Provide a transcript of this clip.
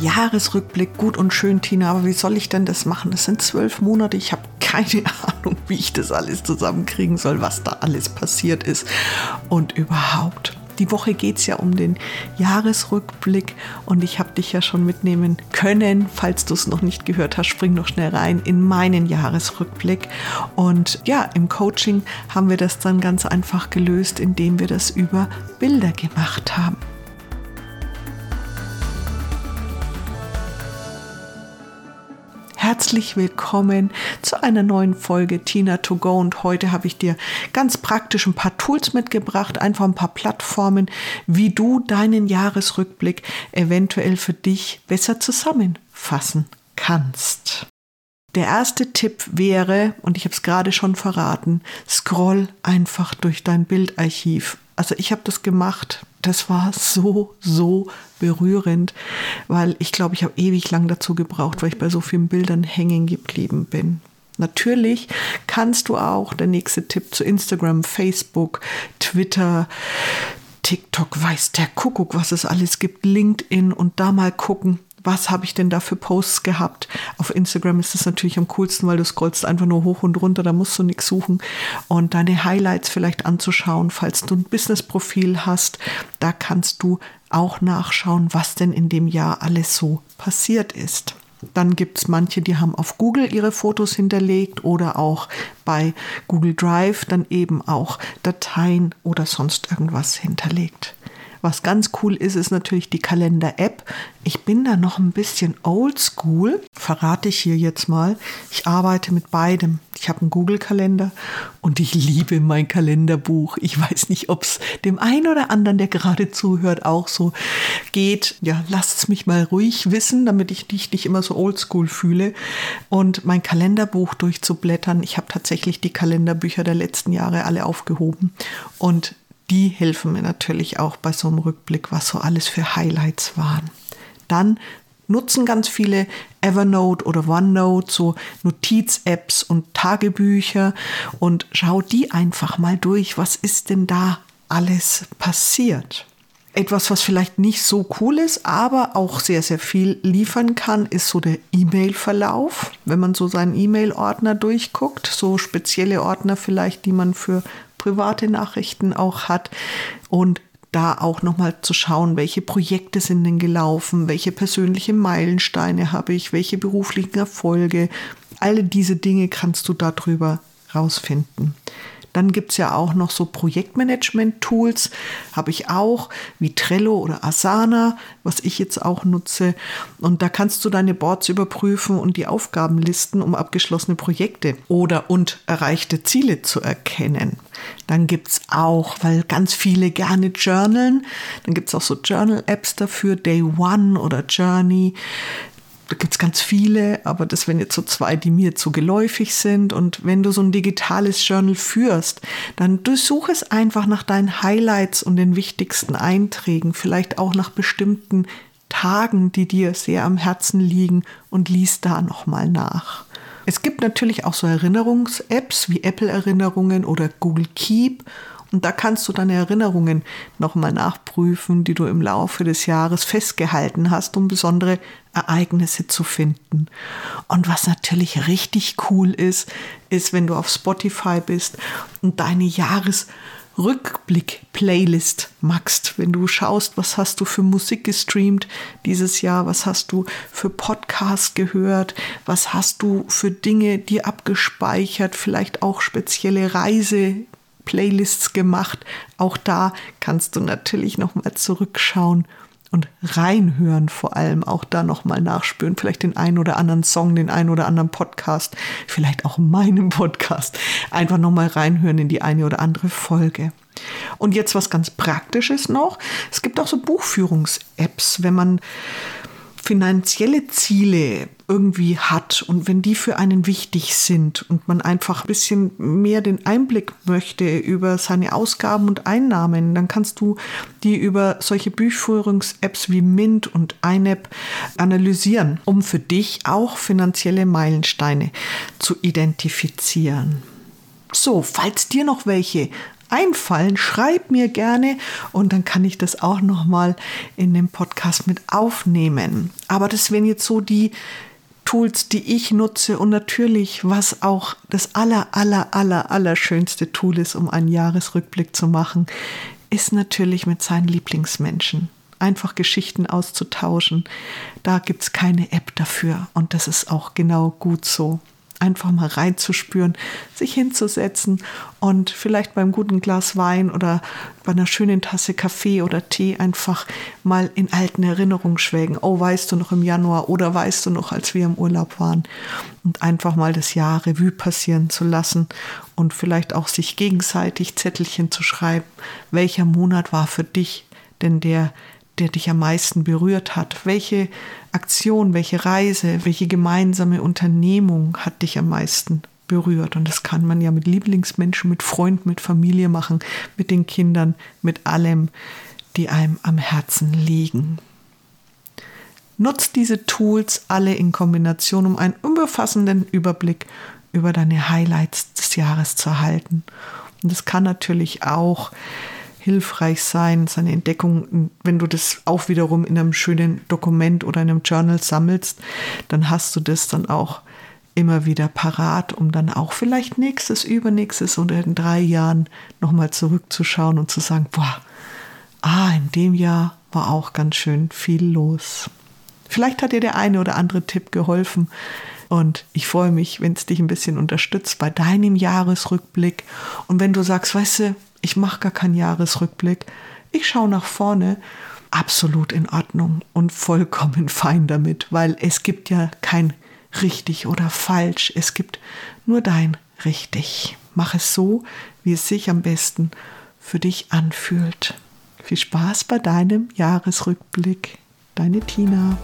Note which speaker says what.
Speaker 1: Jahresrückblick, gut und schön, Tina, aber wie soll ich denn das machen? Das sind zwölf Monate, ich habe keine Ahnung, wie ich das alles zusammenkriegen soll, was da alles passiert ist und überhaupt. Die Woche geht es ja um den Jahresrückblick und ich habe dich ja schon mitnehmen können. Falls du es noch nicht gehört hast, spring noch schnell rein in meinen Jahresrückblick. Und ja, im Coaching haben wir das dann ganz einfach gelöst, indem wir das über Bilder gemacht haben. Herzlich willkommen zu einer neuen Folge Tina to go und heute habe ich dir ganz praktisch ein paar Tools mitgebracht, einfach ein paar Plattformen, wie du deinen Jahresrückblick eventuell für dich besser zusammenfassen kannst. Der erste Tipp wäre, und ich habe es gerade schon verraten, scroll einfach durch dein Bildarchiv. Also ich habe das gemacht. Das war so, so berührend, weil ich glaube, ich habe ewig lang dazu gebraucht, weil ich bei so vielen Bildern hängen geblieben bin. Natürlich kannst du auch, der nächste Tipp zu Instagram, Facebook, Twitter, TikTok, weiß der Kuckuck, was es alles gibt, LinkedIn und da mal gucken, was habe ich denn da für Posts gehabt? Auf Instagram ist es natürlich am coolsten, weil du scrollst einfach nur hoch und runter, da musst du nichts suchen. Und deine Highlights vielleicht anzuschauen, falls du ein Business-Profil hast, da kannst du auch nachschauen, was denn in dem Jahr alles so passiert ist. Dann gibt es manche, die haben auf Google ihre Fotos hinterlegt oder auch bei Google Drive dann eben auch Dateien oder sonst irgendwas hinterlegt. Was ganz cool ist, ist natürlich die Kalender-App. Ich bin da noch ein bisschen oldschool, verrate ich hier jetzt mal. Ich arbeite mit beidem. Ich habe einen Google-Kalender und ich liebe mein Kalenderbuch. Ich weiß nicht, ob es dem einen oder anderen, der gerade zuhört, auch so geht. Ja, lasst es mich mal ruhig wissen, damit ich dich nicht immer so oldschool fühle. Und mein Kalenderbuch durchzublättern. Ich habe tatsächlich die Kalenderbücher der letzten Jahre alle aufgehoben und die helfen mir natürlich auch bei so einem Rückblick, was so alles für Highlights waren. Dann nutzen ganz viele Evernote oder OneNote, so Notiz-Apps und Tagebücher und schau die einfach mal durch. Was ist denn da alles passiert? Etwas, was vielleicht nicht so cool ist, aber auch sehr, sehr viel liefern kann, ist so der E-Mail-Verlauf. Wenn man so seinen E-Mail-Ordner durchguckt, so spezielle Ordner vielleicht, die man für private Nachrichten auch hat und da auch nochmal zu schauen, welche Projekte sind denn gelaufen, welche persönliche Meilensteine habe ich, welche beruflichen Erfolge. Alle diese Dinge kannst du darüber rausfinden. Dann gibt es ja auch noch so Projektmanagement-Tools, habe ich auch, wie Trello oder Asana, was ich jetzt auch nutze. Und da kannst du deine Boards überprüfen und die Aufgaben listen, um abgeschlossene Projekte oder und erreichte Ziele zu erkennen. Dann gibt es auch, weil ganz viele gerne journalen, dann gibt es auch so Journal-Apps dafür, Day One oder Journey da gibt es ganz viele, aber das wären jetzt so zwei, die mir zu geläufig sind. Und wenn du so ein digitales Journal führst, dann durchsuche es einfach nach deinen Highlights und den wichtigsten Einträgen, vielleicht auch nach bestimmten Tagen, die dir sehr am Herzen liegen und lies da nochmal nach. Es gibt natürlich auch so Erinnerungs-Apps wie Apple Erinnerungen oder Google Keep und da kannst du deine Erinnerungen nochmal nachprüfen, die du im Laufe des Jahres festgehalten hast, um besondere Ereignisse zu finden. Und was natürlich richtig cool ist, ist, wenn du auf Spotify bist und deine Jahresrückblick-Playlist magst. Wenn du schaust, was hast du für Musik gestreamt dieses Jahr, was hast du für Podcasts gehört, was hast du für Dinge dir abgespeichert, vielleicht auch spezielle Reise Playlists gemacht. Auch da kannst du natürlich nochmal zurückschauen und reinhören, vor allem auch da nochmal nachspüren, vielleicht den einen oder anderen Song, den einen oder anderen Podcast, vielleicht auch meinen Podcast, einfach nochmal reinhören in die eine oder andere Folge. Und jetzt was ganz Praktisches noch. Es gibt auch so Buchführungs-Apps, wenn man finanzielle Ziele irgendwie hat und wenn die für einen wichtig sind und man einfach ein bisschen mehr den Einblick möchte über seine Ausgaben und Einnahmen, dann kannst du die über solche Buchführungs-Apps wie Mint und INAP analysieren, um für dich auch finanzielle Meilensteine zu identifizieren. So, falls dir noch welche einfallen, schreib mir gerne und dann kann ich das auch noch mal in dem Podcast mit aufnehmen. Aber das wären jetzt so die Tools, die ich nutze und natürlich, was auch das aller, aller, aller, aller schönste Tool ist, um einen Jahresrückblick zu machen, ist natürlich mit seinen Lieblingsmenschen. Einfach Geschichten auszutauschen. Da gibt es keine App dafür und das ist auch genau gut so einfach mal reinzuspüren, sich hinzusetzen und vielleicht beim guten Glas Wein oder bei einer schönen Tasse Kaffee oder Tee einfach mal in alten Erinnerungen schwelgen. Oh, weißt du noch im Januar oder weißt du noch, als wir im Urlaub waren? Und einfach mal das Jahr Revue passieren zu lassen und vielleicht auch sich gegenseitig Zettelchen zu schreiben. Welcher Monat war für dich denn der, der dich am meisten berührt hat? Welche Aktion, welche Reise, welche gemeinsame Unternehmung hat dich am meisten berührt? Und das kann man ja mit Lieblingsmenschen, mit Freunden, mit Familie machen, mit den Kindern, mit allem, die einem am Herzen liegen. Nutzt diese Tools alle in Kombination, um einen umfassenden Überblick über deine Highlights des Jahres zu erhalten. Und das kann natürlich auch hilfreich sein, seine Entdeckung, wenn du das auch wiederum in einem schönen Dokument oder in einem Journal sammelst, dann hast du das dann auch immer wieder parat, um dann auch vielleicht nächstes, übernächstes oder in drei Jahren nochmal zurückzuschauen und zu sagen, boah, ah, in dem Jahr war auch ganz schön viel los. Vielleicht hat dir der eine oder andere Tipp geholfen. Und ich freue mich, wenn es dich ein bisschen unterstützt bei deinem Jahresrückblick. Und wenn du sagst, weißt du, ich mache gar keinen Jahresrückblick, ich schaue nach vorne, absolut in Ordnung und vollkommen fein damit, weil es gibt ja kein richtig oder falsch, es gibt nur dein richtig. Mach es so, wie es sich am besten für dich anfühlt. Viel Spaß bei deinem Jahresrückblick. Deine Tina.